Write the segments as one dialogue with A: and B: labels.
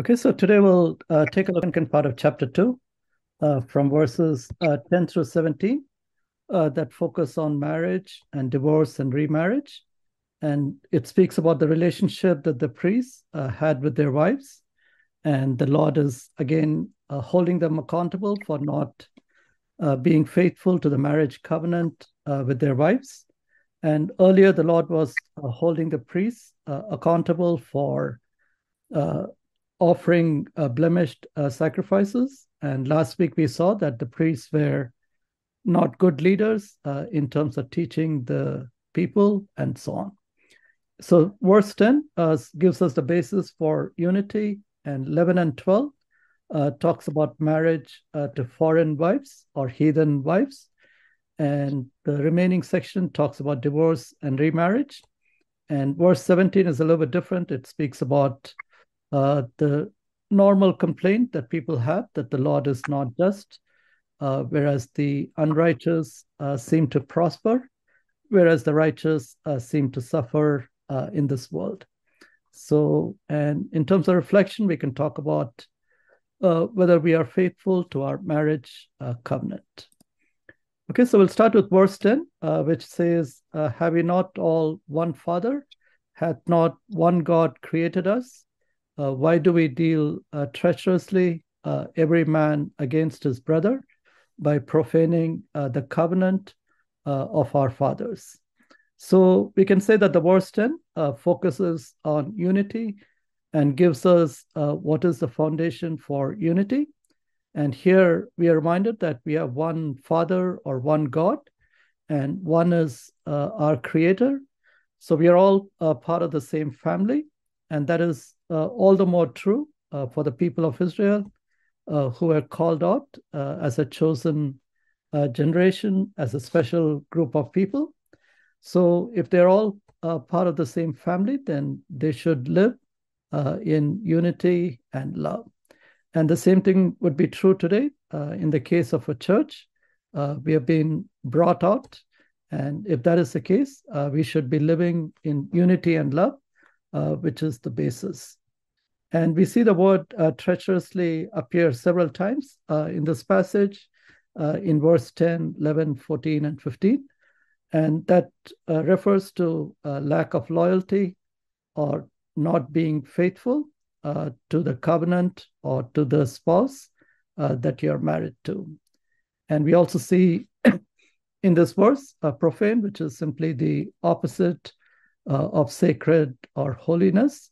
A: Okay, so today we'll uh, take a look at part of chapter 2 uh, from verses uh, 10 through 17 uh, that focus on marriage and divorce and remarriage. And it speaks about the relationship that the priests uh, had with their wives. And the Lord is again uh, holding them accountable for not being faithful to the marriage covenant with their wives. And earlier, the Lord was holding the priests accountable for offering uh, blemished uh, sacrifices. And last week we saw that the priests were not good leaders uh, in terms of teaching the people and so on. So, verse 10 uh, gives us the basis for unity, and 11 and 12 uh, talks about marriage uh, to foreign wives or heathen wives. And the remaining section talks about divorce and remarriage. And verse 17 is a little bit different. It speaks about uh, the normal complaint that people have that the Lord is not just, uh, whereas the unrighteous uh, seem to prosper, whereas the righteous uh, seem to suffer uh, in this world. So, and in terms of reflection, we can talk about uh, whether we are faithful to our marriage covenant. Okay, so we'll start with verse 10, which says, Have we not all one Father? Hath not one God created us? Uh, why do we deal uh, treacherously, uh, every man against his brother, by profaning the covenant of our fathers? So we can say that the verse 10 focuses on unity and gives us what is the foundation for unity. And here we are reminded that we have one Father or one God, and one is uh, our Creator. So we are all uh, part of the same family, and that is uh, all the more true uh, for the people of Israel uh, who were called out as a chosen generation, as a special group of people. So if they're all part of the same family, then they should live in unity and love. And the same thing would be true today uh, in the case of a church. Uh, we have been brought out. And if that is the case, uh, we should be living in unity and love, which is the basis. And we see the word uh, treacherously appear several times uh, in this passage uh, in verse 10, 11, 14, and 15. And that uh, refers to lack of loyalty or not being faithful uh, to the covenant or to the spouse uh, that you're married to. And we also see in this verse profane, which is simply the opposite of sacred or holiness.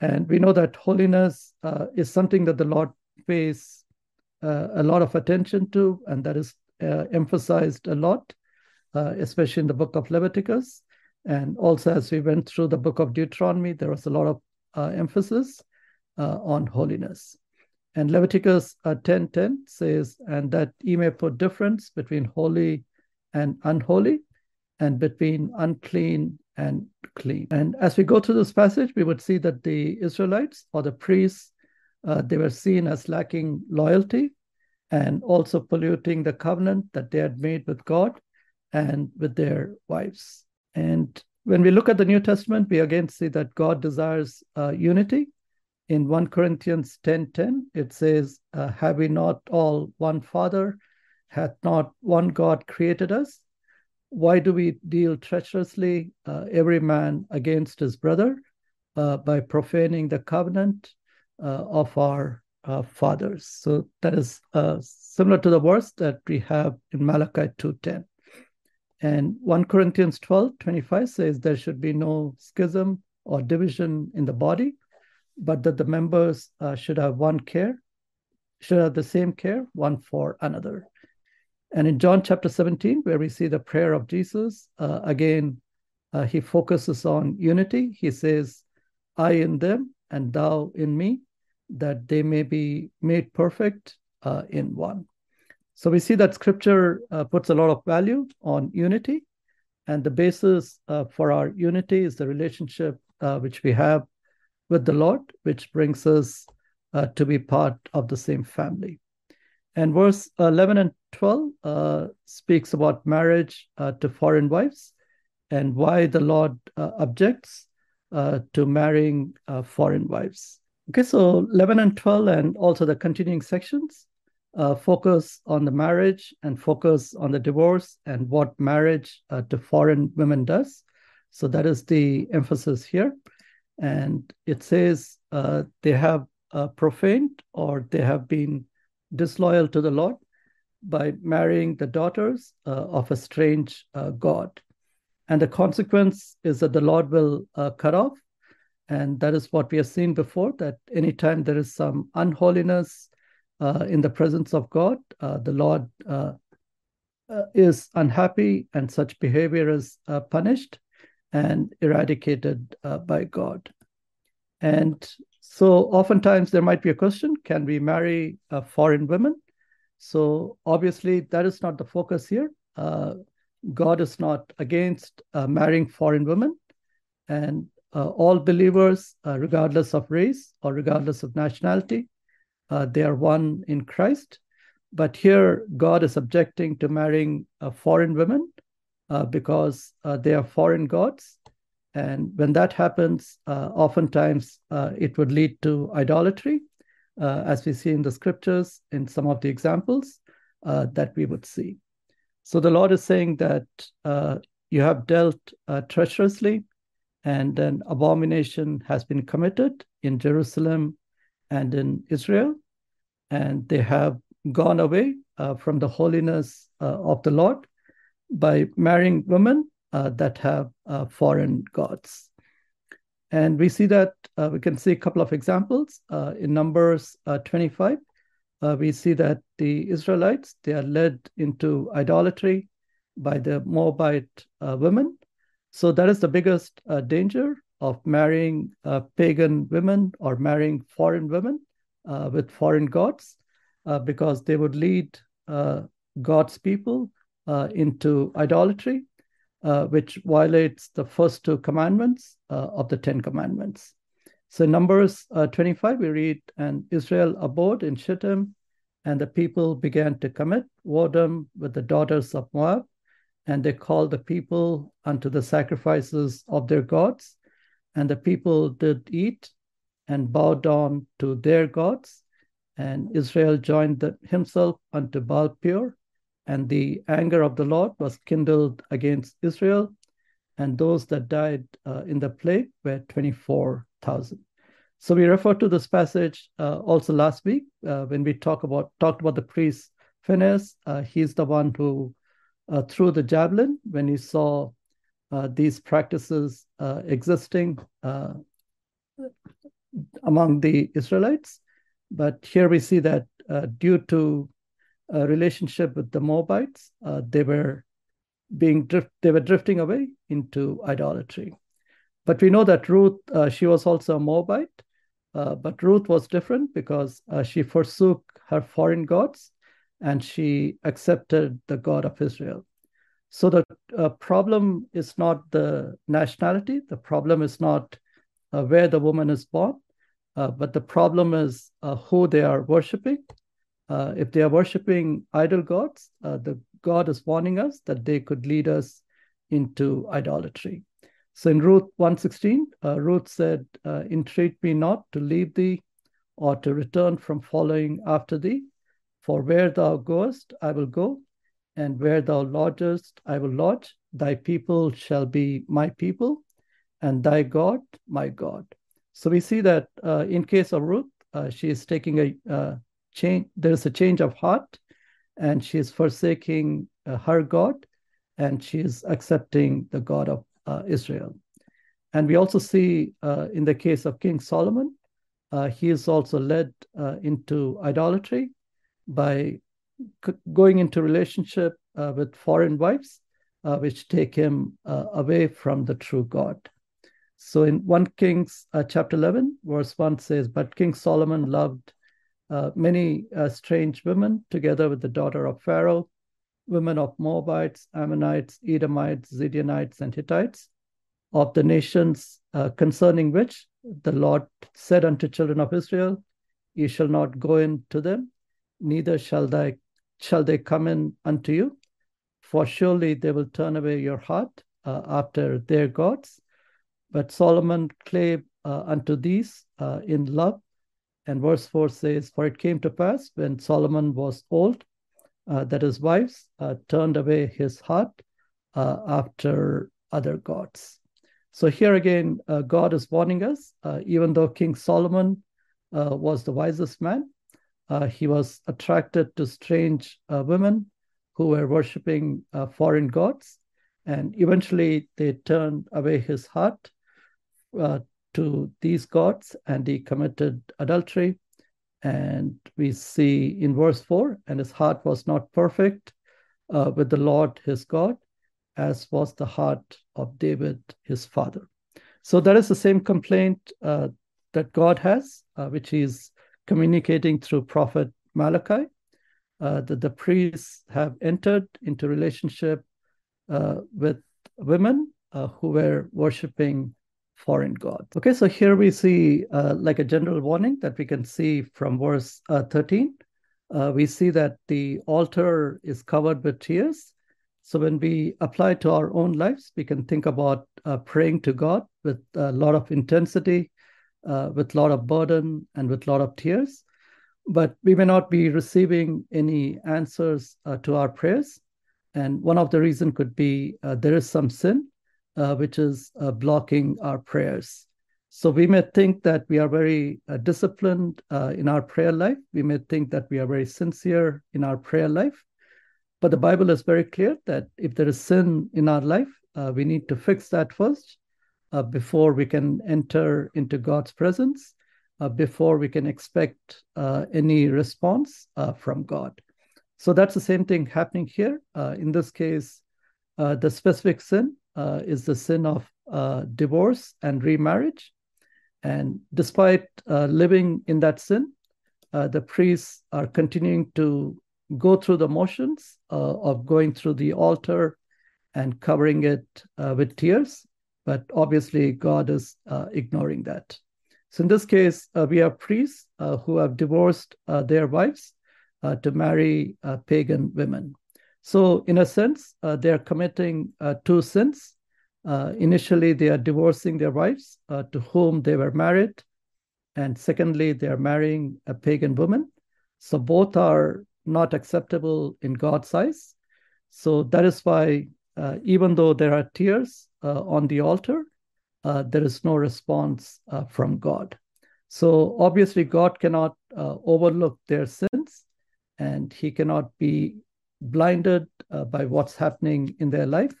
A: And we know that holiness uh, is something that the Lord pays uh, a lot of attention to, and that is uh, emphasized a lot, uh, especially in the book of Leviticus. And also, as we went through the book of Deuteronomy, there was a lot of uh, emphasis uh, on holiness. And Leviticus 10:10 says, "And that ye may put difference between holy and unholy, and between unclean and clean. And as we go through this passage, we would see that the Israelites or the priests, uh, they were seen as lacking loyalty and also polluting the covenant that they had made with God and with their wives. And when we look at the New Testament, we again see that God desires uh, unity. In 1 Corinthians 10:10, 10, it says, uh, Have we not all one Father? Hath not one God created us? Why do we deal treacherously, uh, every man against his brother, uh, by profaning the covenant uh, of our uh, fathers? So that is uh, similar to the verse that we have in Malachi 2.10. And 1 Corinthians 12.25 says there should be no schism or division in the body, but that the members uh, should have one care, should have the same care, one for another. And in John chapter 17, where we see the prayer of Jesus, uh, again, uh, he focuses on unity. He says, I in them and thou in me, that they may be made perfect uh, in one. So we see that scripture uh, puts a lot of value on unity. And the basis uh, for our unity is the relationship uh, which we have with the Lord, which brings us to be part of the same family. And verse 11 and 12 uh, speaks about marriage uh, to foreign wives and why the Lord uh, objects uh, to marrying uh, foreign wives. Okay, so 11 and 12 and also the continuing sections uh, focus on the marriage and focus on the divorce and what marriage to foreign women does. So that is the emphasis here. And it says they have profaned or they have been disloyal to the Lord by marrying the daughters uh, of a strange uh, God. And the consequence is that the Lord will cut off and that is what we have seen before that anytime there is some unholiness uh, in the presence of God, uh, the Lord uh, uh is unhappy and such behavior is uh, punished and eradicated uh, by God. And so oftentimes there might be a question can we marry a foreign women? So obviously that is not the focus here. God is not against marrying foreign women. And uh, all believers, uh, regardless of race or regardless of nationality, uh, they are one in Christ. But here, God is objecting to marrying foreign women because they are foreign gods. And when that happens, oftentimes it would lead to idolatry, as we see in the scriptures in some of the examples that we would see. So the Lord is saying that uh, you have dealt uh, treacherously and an abomination has been committed in Jerusalem and in Israel, and they have gone away uh, from the holiness uh, of the Lord by marrying women uh, that have uh, foreign gods. And we see that uh, we can see a couple of examples uh, in Numbers 25. we see that the Israelites they are led into idolatry by the Moabite women, so that is the biggest uh, danger of marrying uh, pagan women or marrying foreign women uh, with foreign gods, uh, because they would lead uh, God's people uh, into idolatry, Uh, which violates the first two commandments uh, of the Ten Commandments. So, Numbers uh, 25, we read, And Israel abode in Shittim, and the people began to commit whoredom with the daughters of Moab and they called the people unto the sacrifices of their gods. And the people did eat and bowed down to their gods. And Israel joined the, himself unto Baal Peor, and the anger of the Lord was kindled against Israel. And those that died uh, in the plague were 24,000. So we refer to this passage uh, also last week uh, when we talk about talked about the priest Phineas. Uh, he's the one who uh, threw the javelin when he saw uh, these practices existing among the Israelites. But here we see that due to a relationship with the Moabites, uh, they were being drift, they were drifting away into idolatry. But we know that Ruth, she was also a Moabite, but Ruth was different because she forsook her foreign gods and she accepted the God of Israel. So the uh, problem is not the nationality, the problem is not uh, where the woman is born, uh, but the problem is uh, who they are worshiping. Uh, if they are worshiping idol gods, uh, the God is warning us that they could lead us into idolatry. So in Ruth 116, Ruth said, Entreat me not to leave thee or to return from following after thee. For where thou goest, I will go, and where thou lodgest, I will lodge. Thy people shall be my people, and thy God, my God. So we see that uh, in case of Ruth, uh, she is taking a uh, change. There is a change of heart, and she is forsaking uh, her God, and she is accepting the God of uh, Israel. And we also see uh, in the case of King Solomon, he is also led into idolatry by going into relationship uh, with foreign wives, uh, which take him uh, away from the true God. So in 1 Kings uh, chapter 11, verse 1 says, But King Solomon loved uh, many uh, strange women together with the daughter of Pharaoh, women of Moabites, Ammonites, Edomites, Zidonites, and Hittites, of the nations concerning which the Lord said unto children of Israel, Ye shall not go in to them, neither shall they shall they come in unto you, for surely they will turn away your heart uh, after their gods. But Solomon clave uh, unto these uh, in love and verse 4 says, For it came to pass when Solomon was old uh, that his wives uh, turned away his heart uh, after other gods. So here again, uh, God is warning us, uh, even though King Solomon uh, was the wisest man, he was attracted to strange women who were worshiping foreign gods. And eventually they turned away his heart to these gods and he committed adultery. And we see in verse 4 and his heart was not perfect uh, with the Lord his God, as was the heart of David his father. So that is the same complaint uh, that God has, uh, which he's communicating through prophet Malachi, uh, that the priests have entered into relationship uh, with women uh, who were worshiping foreign gods. Okay, so here we see uh, like a general warning that we can see from verse uh, 13. Uh, we see that the altar is covered with tears. So when we apply to our own lives, we can think about uh, praying to God with a lot of intensity, uh, with a lot of burden, and with a lot of tears. But we may not be receiving any answers uh, to our prayers. And one of the reasons could be there is some sin uh, which is uh, blocking our prayers. So we may think that we are very uh, disciplined uh, in our prayer life. We may think that we are very sincere in our prayer life. But the Bible is very clear that if there is sin in our life, uh, we need to fix that first uh, before we can enter into God's presence, before we can expect any response from God. So that's the same thing happening here. in this case, the specific sin uh, is the sin of uh, divorce and remarriage. And despite uh, living in that sin, uh, the priests are continuing to go through the motions uh, of going through the altar and covering it uh, with tears. But obviously, God is ignoring that. So, in this case, we have priests who have divorced their wives to marry pagan women. So, in a sense, uh, they are committing uh, two sins. Uh, initially, they are divorcing their wives uh, to whom they were married. And secondly, they are marrying a pagan woman. So, both are not acceptable in God's eyes. So, that is why, uh, even though there are tears uh, on the altar, there is no response from God. So, obviously, God cannot overlook their sins and he cannot be blinded uh, by what's happening in their life.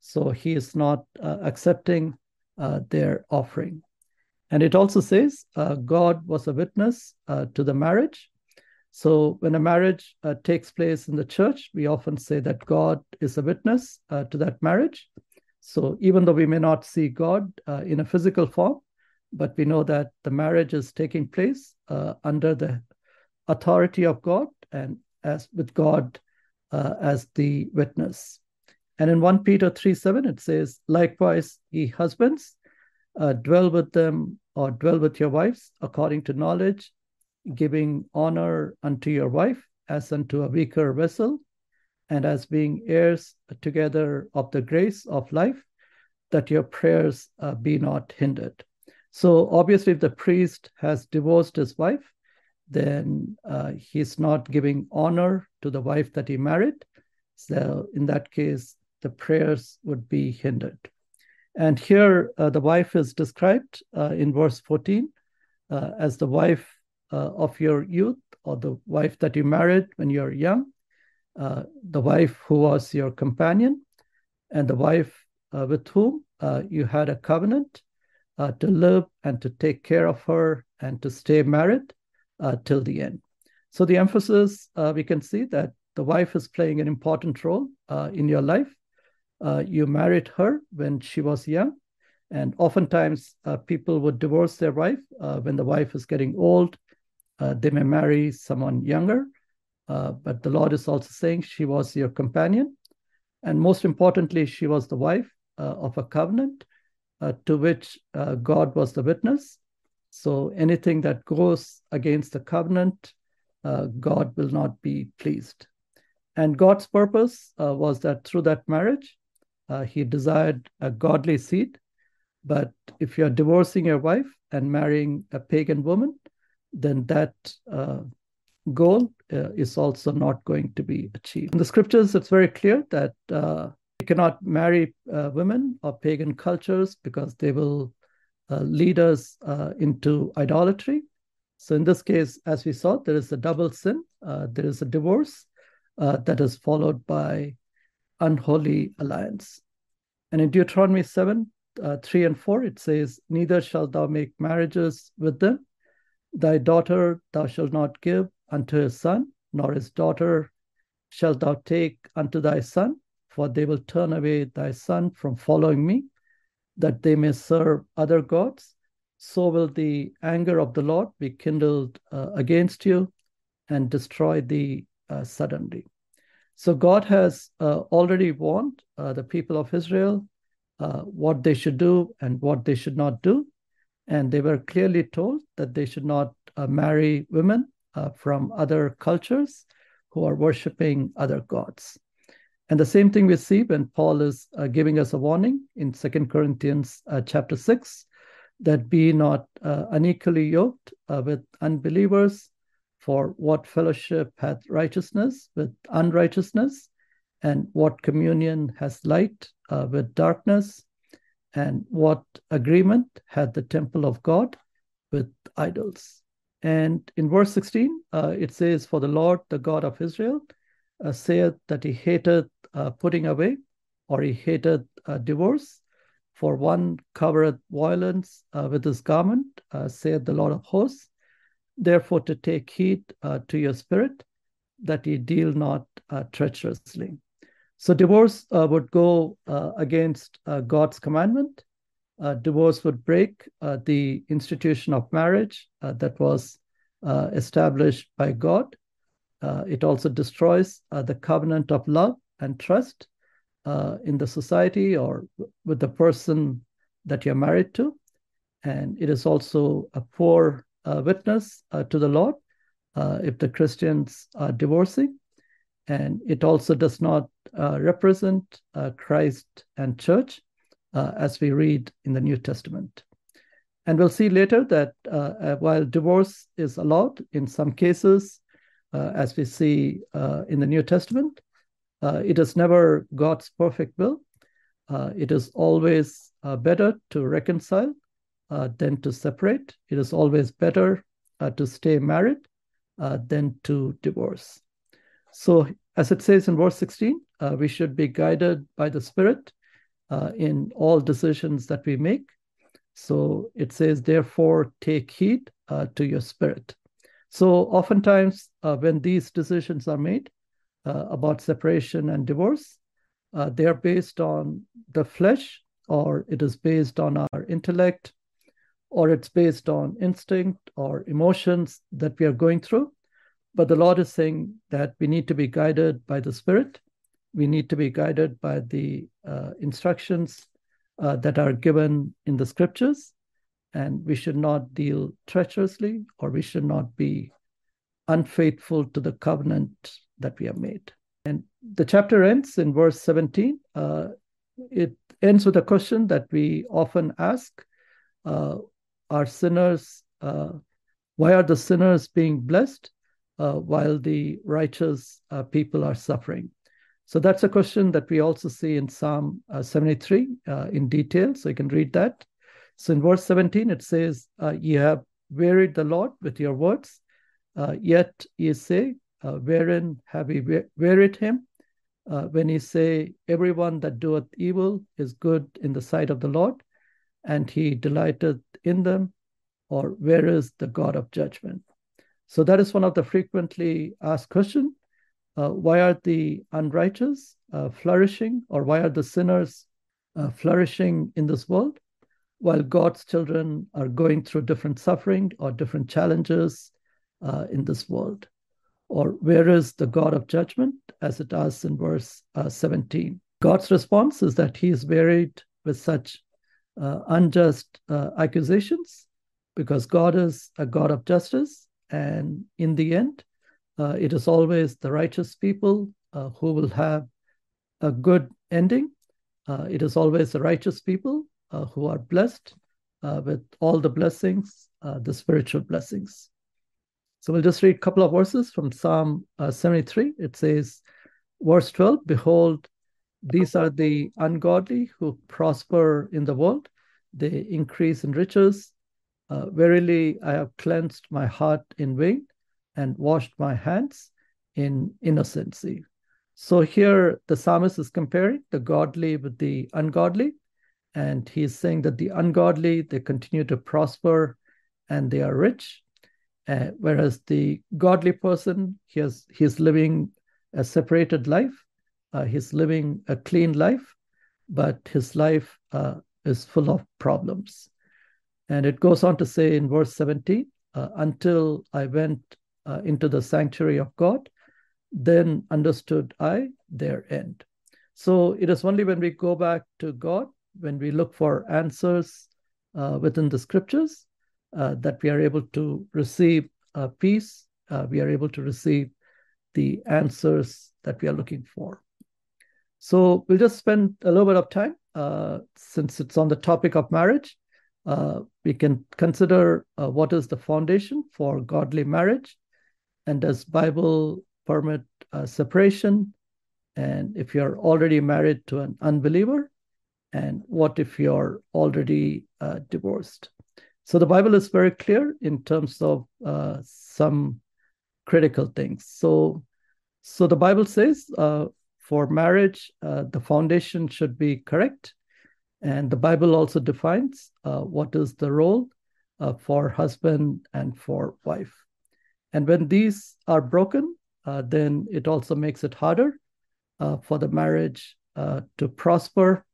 A: So he is not uh, accepting uh, their offering. And it also says uh, God was a witness uh, to the marriage. So when a marriage takes place in the church, we often say that God is a witness to that marriage. So even though we may not see God in a physical form, but we know that the marriage is taking place under the authority of God and as with God uh, as the witness. And in 1 Peter 3 7, it says, Likewise, ye husbands, uh, dwell with them or dwell with your wives according to knowledge, giving honor unto your wife as unto a weaker vessel, and as being heirs together of the grace of life, that your prayers uh, be not hindered. So, obviously, if the priest has divorced his wife, then uh, he's not giving honor to the wife that he married. So, in that case, the prayers would be hindered. And here, uh, the wife is described uh, in verse 14 uh, as the wife uh, of your youth or the wife that you married when you're young, uh, the wife who was your companion, and the wife with whom you had a covenant to live and to take care of her and to stay married uh, till the end. So the emphasis, uh, we can see that the wife is playing an important role uh, in your life. Uh, you married her when she was young, and oftentimes uh, people would divorce their wife uh, when the wife is getting old. they may marry someone younger, but the Lord is also saying she was your companion, and most importantly, she was the wife of a covenant to which God was the witness so anything that goes against the covenant, uh, God will not be pleased. And God's purpose uh, was that through that marriage, uh, He desired a godly seed. But if you're divorcing your wife and marrying a pagan woman, then that uh, goal uh, is also not going to be achieved. In the scriptures, it's very clear that uh, you cannot marry women of pagan cultures because they will lead us uh, into idolatry. So, in this case, as we saw, there is a double sin. Uh, there is a divorce that is followed by unholy alliance. And in Deuteronomy 7, 3 and 4, it says, Neither shalt thou make marriages with them. Thy daughter thou shalt not give unto his son, nor his daughter shalt thou take unto thy son, for they will turn away thy son from following me, that they may serve other gods. So will the anger of the Lord be kindled uh, against you and destroy thee uh, suddenly. So God has uh, already warned uh, the people of Israel uh, what they should do and what they should not do. And they were clearly told that they should not uh, marry women from other cultures who are worshiping other gods. And the same thing we see when Paul is uh, giving us a warning in Second Corinthians uh, chapter 6 that be not uh, unequally yoked uh, with unbelievers, for what fellowship hath righteousness with unrighteousness, and what communion has light uh, with darkness, and what agreement hath the temple of God with idols. And in verse 16, uh, it says, For the Lord, the God of Israel, uh, saith that he hated uh, putting away, or he hated uh, divorce. For one covereth violence uh, with his garment, uh, saith the Lord of hosts. Therefore, to take heed to your spirit, that ye deal not treacherously. So, divorce would go against God's commandment, uh, divorce would break uh, the institution of marriage uh, that was uh, established by God. Uh, it also destroys uh, the covenant of love and trust in the society or with the person that you're married to. And it is also a poor witness to the Lord if the Christians are divorcing. And it also does not represent Christ and church uh, as we read in the New Testament. And we'll see later that uh, uh while divorce is allowed in some cases, uh, Uh, as we see uh, in the New Testament, uh, it is never God's perfect will. Uh, it is always better to reconcile than to separate. It is always better to stay married than to divorce. So, as it says in verse 16, we should be guided by the Spirit uh, in all decisions that we make. So it says, therefore, take heed uh, to your spirit. So oftentimes, uh, when these decisions are made uh, about separation and divorce, uh, they are based on the flesh, or it is based on our intellect, or it's based on instinct or emotions that we are going through. But the Lord is saying that we need to be guided by the Spirit we need to be guided by the uh, instructions uh, that are given in the scriptures, and we should not deal treacherously or we should not be unfaithful to the covenant that we have made. And the chapter ends in verse 17. Uh, it ends with a question that we often ask uh, Are sinners, uh, why are the sinners being blessed uh, while the righteous people are suffering? So that's a question that we also see in Psalm uh, 73 uh, in detail. So you can read that. So in verse 17, it says, uh, Ye have wearied the Lord with your words, uh, yet ye say, uh, Wherein have ye wearied him? Uh, when ye say, Everyone that doeth evil is good in the sight of the Lord, and he delighteth in them, or where is the God of judgment? So that is one of the frequently asked questions uh, why are the unrighteous uh, flourishing, or why are the sinners flourishing in this world, while God's children are going through different suffering or different challenges uh, in this world? Or where is the God of judgment, as it asks in verse uh, 17? God's response is that he is buried with such uh, unjust accusations because God is a God of justice. And in the end, uh, it is always the righteous people uh, who will have a good ending. Uh, it is always the righteous people uh, who are blessed uh, with all the blessings, uh, the spiritual blessings. So we'll just read a couple of verses from Psalm uh, 73. It says, verse 12 Behold, these are the ungodly who prosper in the world, they increase in riches. Uh, verily, I have cleansed my heart in vain and washed my hands in innocency. So here the psalmist is comparing the godly with the ungodly. And he's saying that the ungodly, they continue to prosper and they are rich. Uh, whereas the godly person, he has, he's living a separated life. Uh, he's living a clean life, but his life uh, is full of problems. And it goes on to say in verse 17, uh, until I went uh, into the sanctuary of God, then understood I their end. So it is only when we go back to God, when we look for answers uh, within the scriptures, uh, that we are able to receive uh, peace, uh, we are able to receive the answers that we are looking for. So we'll just spend a little bit of time, uh, since it's on the topic of marriage. Uh, we can consider what is the foundation for godly marriage, and does Bible permit separation? And if you're already married to an unbeliever, and what if you're already uh, divorced? So the Bible is very clear in terms of uh, some critical things. So, so the Bible says uh, for marriage, uh, the foundation should be correct, and the Bible also defines uh, what is the role for husband and for wife. And when these are broken, uh, then it also makes it harder uh, for the marriage uh, to prosper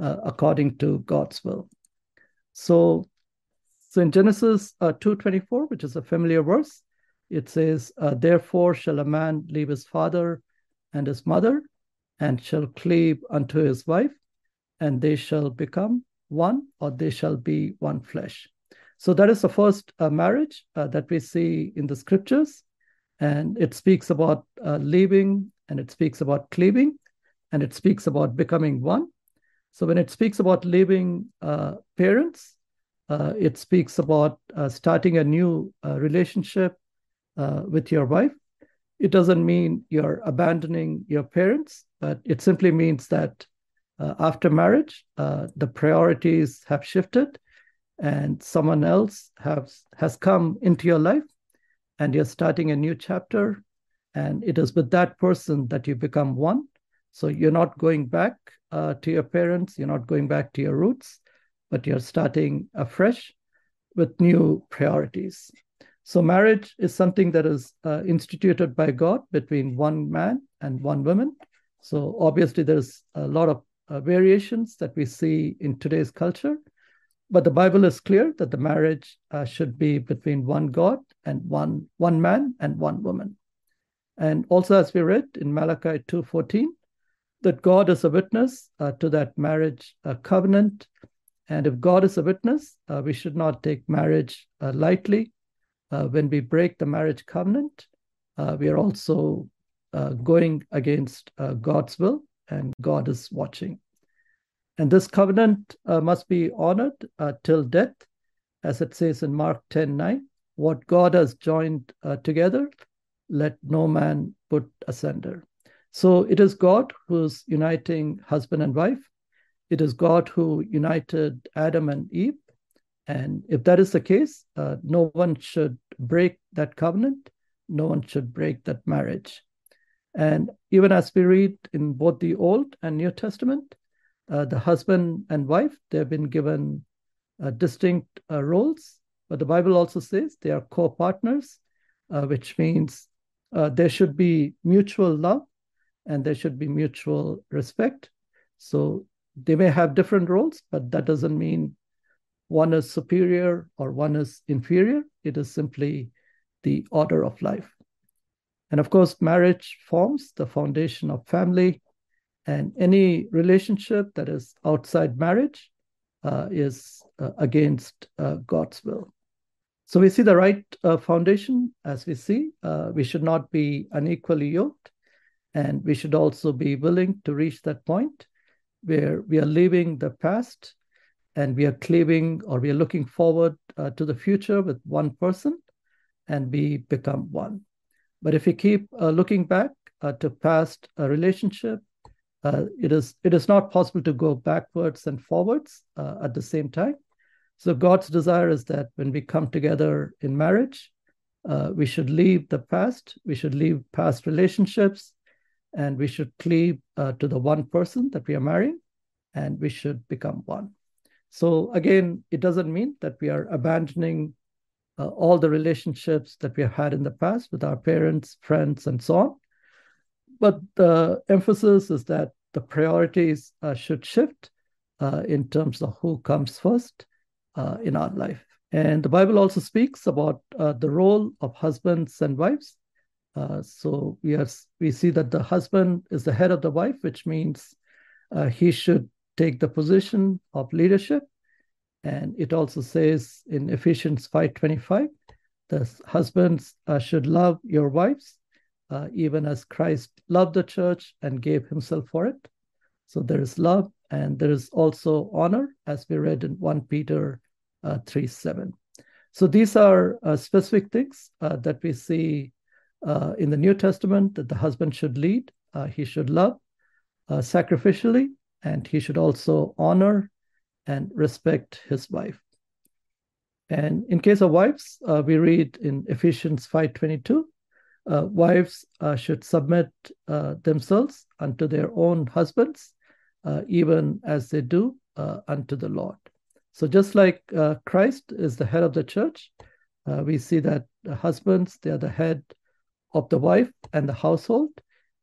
A: uh, according to God's will. So, so in Genesis uh, 2:24, which is a familiar verse, it says, uh, "Therefore shall a man leave his father and his mother, and shall cleave unto his wife, and they shall become one, or they shall be one flesh." So that is the first marriage that we see in the scriptures and it speaks about uh, leaving and it speaks about cleaving and it speaks about becoming one so when it speaks about leaving uh, parents uh, it speaks about uh, starting a new uh, relationship uh, with your wife. It doesn't mean you're abandoning your parents but it simply means that after marriage the priorities have shifted and someone else has has come into your life and you're starting a new chapter. And it is with that person that you become one so you're not going back uh, to your parents you're not going back to your roots but you're starting afresh with new priorities so marriage is something that is uh, instituted by god between one man and one woman so obviously there's a lot of uh, variations that we see in today's culture but the Bible is clear that the marriage uh, should be between one God and one one man and one woman. And also, as we read in Malachi 2:14, that God is a witness uh, to that marriage uh, covenant. And if God is a witness, uh, we should not take marriage uh, lightly. Uh, when we break the marriage covenant, we are also going against God's will, and God is watching. And this covenant uh, must be honored uh, till death, as it says in Mark 10 9. What God has joined uh, together, let no man put asunder. So it is God who's uniting husband and wife. It is God who united Adam and Eve. And if that is the case, uh, no one should break that covenant. No one should break that marriage. And even as we read in both the Old and New Testament, uh, the husband and wife, they've been given uh, distinct uh, roles, but the Bible also says they are co partners, uh, which means uh, there should be mutual love and there should be mutual respect. So they may have different roles, but that doesn't mean one is superior or one is inferior. It is simply the order of life. And of course, marriage forms the foundation of family and any relationship that is outside marriage uh, is uh, against uh, God's will. So we see the right uh, foundation as we see. Uh, we should not be unequally yoked. And we should also be willing to reach that point where we are leaving the past and we are cleaving or we are looking forward uh, to the future with one person. and we become one. But if we keep uh, looking back uh, to past uh, relationship, uh, it is it is not possible to go backwards and forwards uh, at the same time. So God's desire is that when we come together in marriage, we should leave the past, we should leave past relationships, and we should cleave to the one person that we are marrying, and we should become one. So again, it doesn't mean that we are abandoning uh, all the relationships that we have had in the past with our parents, friends, and so on. But the emphasis is that the priorities uh, should shift uh, in terms of who comes first uh, in our life. And the Bible also speaks about uh, the role of husbands and wives. Uh, so we see that the husband is the head of the wife, which means he should take the position of leadership and it also says in Ephesians 5:25, the husbands uh, should love your wives, uh, even as Christ loved the church and gave himself for it. So there is love and there is also honor, as we read in 1 Peter uh, 3 7. So these are uh, specific things uh, that we see uh, in the New Testament that the husband should lead, uh, he should love sacrificially, and he should also honor and respect his wife. And in case of wives, uh, we read in Ephesians 5:22, uh, wives uh, should submit uh, themselves unto their own husbands, uh, even as they do uh, unto the Lord. So just like Christ is the head of the church, we see that the husbands they are the head of the wife and the household,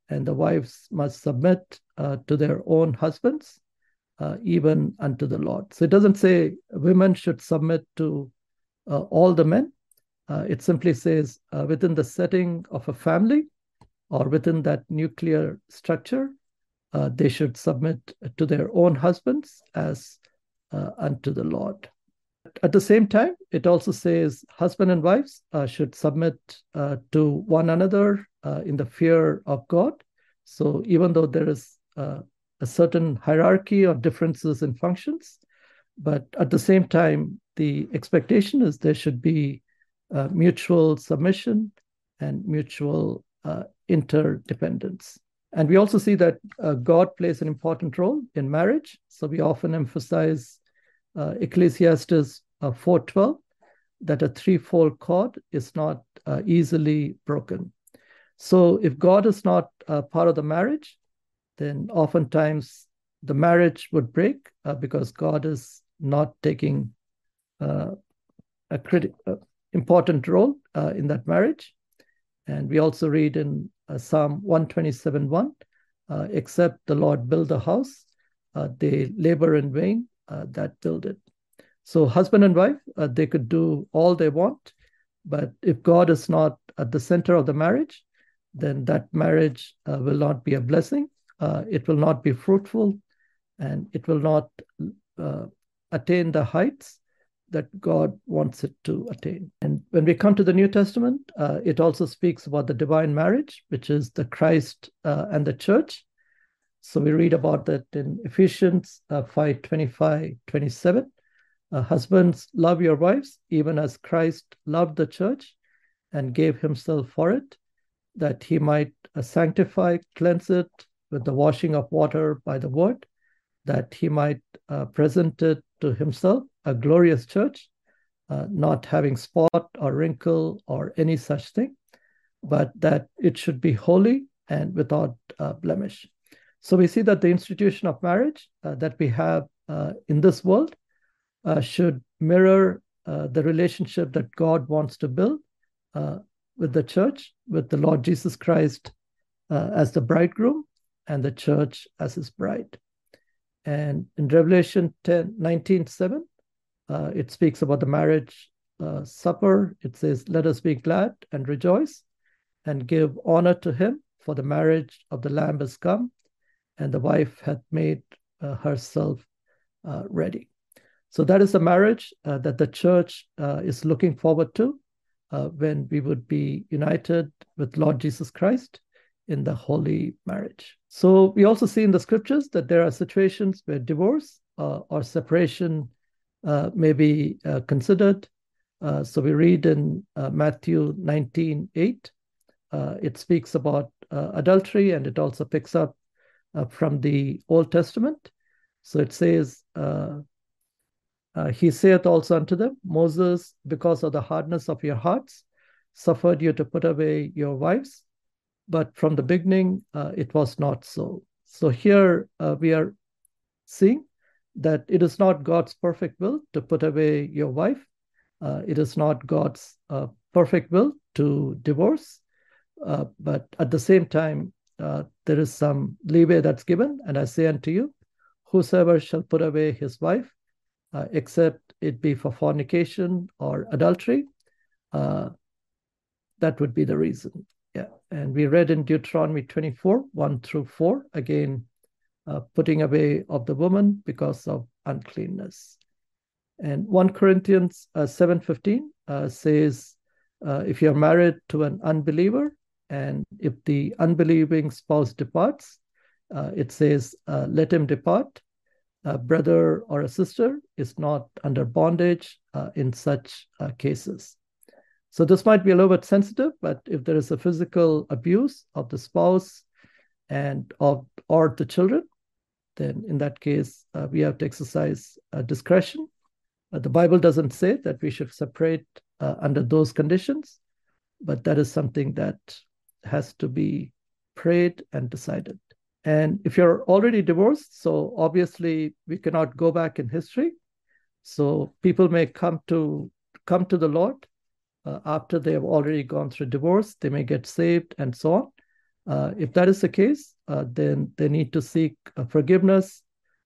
A: and the wives must submit to their own husbands uh, even unto the Lord. So it doesn't say women should submit to uh, all the men. Uh, it simply says uh, within the setting of a family or within that nuclear structure, uh, they should submit to their own husbands as uh, unto the Lord. At the same time, it also says husband and wives should submit to one another in the fear of God. So even though there is a certain hierarchy or differences in functions. But at the same time, the expectation is there should be uh, mutual submission and mutual uh, interdependence. And we also see that uh, God plays an important role in marriage. So we often emphasize uh, Ecclesiastes 4:12 uh, that a threefold cord is not uh, easily broken. So if God is not part of the marriage, then oftentimes the marriage would break uh, because God is not taking uh, a critical, uh, important role uh, in that marriage. And we also read in uh, Psalm 127 1 uh, except the Lord build the house, they labor in vain that build it. So, husband and wife, they could do all they want, but if God is not at the center of the marriage, then that marriage will not be a blessing uh, it will not be fruitful and it will not uh, attain the heights that God wants it to attain. And when we come to the New Testament, uh, it also speaks about the divine marriage, which is the Christ uh, and the church. So we read about that in Ephesians uh, 5 25, 27. Uh, husbands, love your wives, even as Christ loved the church and gave himself for it, that he might uh, sanctify, cleanse it with the washing of water by the word, that he might uh, present it to himself, a glorious church, uh, not having spot or wrinkle or any such thing, but that it should be holy and without uh, blemish. So we see that the institution of marriage uh, that we have uh, in this world uh, should mirror the relationship that God wants to build with the church, with the Lord Jesus Christ as the bridegroom, and the church as his bride. And in Revelation 10, 19, 7, uh, it speaks about the marriage uh, supper. It says, Let us be glad and rejoice and give honor to him, for the marriage of the Lamb is come, and the wife hath made uh, herself uh, ready. So that is the marriage uh, that the church uh, is looking forward to when we would be united with Lord Jesus Christ in the holy marriage. So we also see in the scriptures that there are situations where divorce uh, or separation uh, may be uh, considered. Uh, so we read in uh, Matthew 19 8, uh, it speaks about uh, adultery and it also picks up uh, from the Old Testament. So it says, uh, He saith also unto them, Moses, because of the hardness of your hearts, suffered you to put away your wives, but from the beginning it was not so. So here we are seeing that it is not God's perfect will to put away your wife. Uh, it is not God's uh, perfect will to divorce. Uh, but at the same time, uh, there is some leeway that's given. And I say unto you, whosoever shall put away his wife, uh, except it be for fornication or adultery, uh, that would be the reason. Yeah. And we read in Deuteronomy 24, 1 through 4, again, uh, putting away of the woman because of uncleanness. And 1 Corinthians uh, 7.15 uh, says, if you're married to an unbeliever, and if the unbelieving spouse departs, uh, it says, uh, let him depart. A brother or a sister is not under bondage in such cases. So this might be a little bit sensitive, but if there is a physical abuse of the spouse and of or the children, then in that case, uh, we have to exercise uh, discretion. Uh, the Bible doesn't say that we should separate uh, under those conditions, but that is something that has to be prayed and decided. And if you're already divorced, so obviously we cannot go back in history. So people may come to come to the Lord uh, after they have already gone through divorce. They may get saved and so on. Uh, if that is the case, uh, then they need to seek uh, forgiveness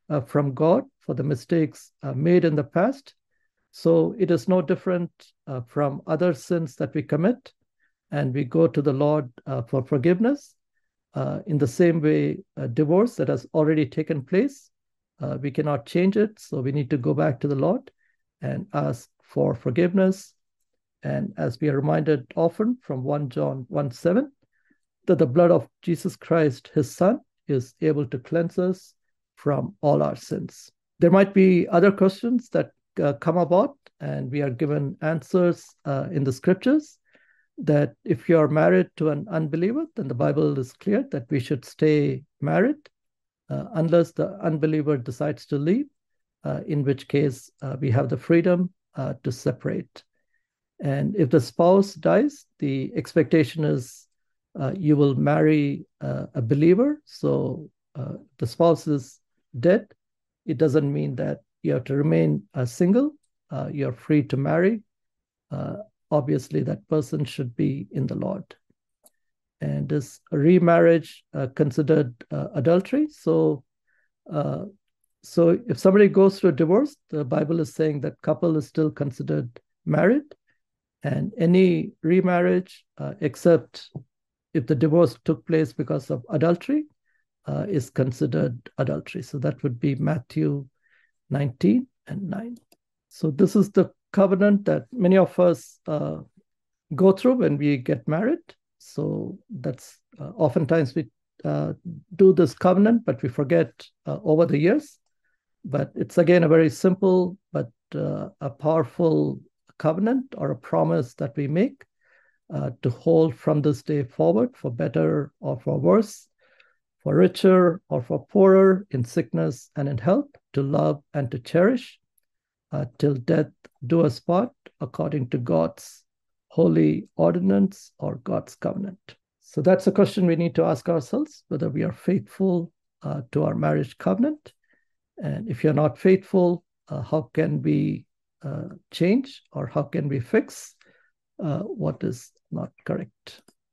A: uh, from God for the mistakes uh, made in the past. So it is no different from other sins that we commit, and we go to the Lord for forgiveness. in the same way, a divorce that has already taken place, we cannot change it. So we need to go back to the Lord and ask for forgiveness. And as we are reminded often from 1 John 1 7, that the blood of Jesus Christ, his son, is able to cleanse us from all our sins. There might be other questions that uh, come about, and we are given answers uh, in the scriptures that if you are married to an unbeliever, then the Bible is clear that we should stay married uh, unless the unbeliever decides to leave, uh, in which case uh, we have the freedom uh, to separate. And if the spouse dies, the expectation is uh, you will marry uh, a believer. So the spouse is dead. It doesn't mean that you have to remain single. You're free to marry. Uh, obviously, that person should be in the Lord. And is remarriage considered adultery? So, so if somebody goes through a divorce, the Bible is saying that couple is still considered married, and any remarriage except if the divorce took place because of adultery, uh, is considered adultery. So that would be Matthew 19 and 9. So this is the covenant that many of us uh, go through when we get married. So that's uh, oftentimes we uh, do this covenant, but we forget uh, over the years. But it's again a very simple but uh, a powerful covenant or a promise that we make uh, to hold from this day forward for better or for worse, for richer or for poorer, in sickness and in health, to love and to cherish, uh, till death do us part, according to God's holy ordinance or God's covenant. So that's a question we need to ask ourselves whether we are faithful uh, to our marriage covenant. And if you're not faithful, uh, how can we uh, change or how can we fix uh, what is not correct.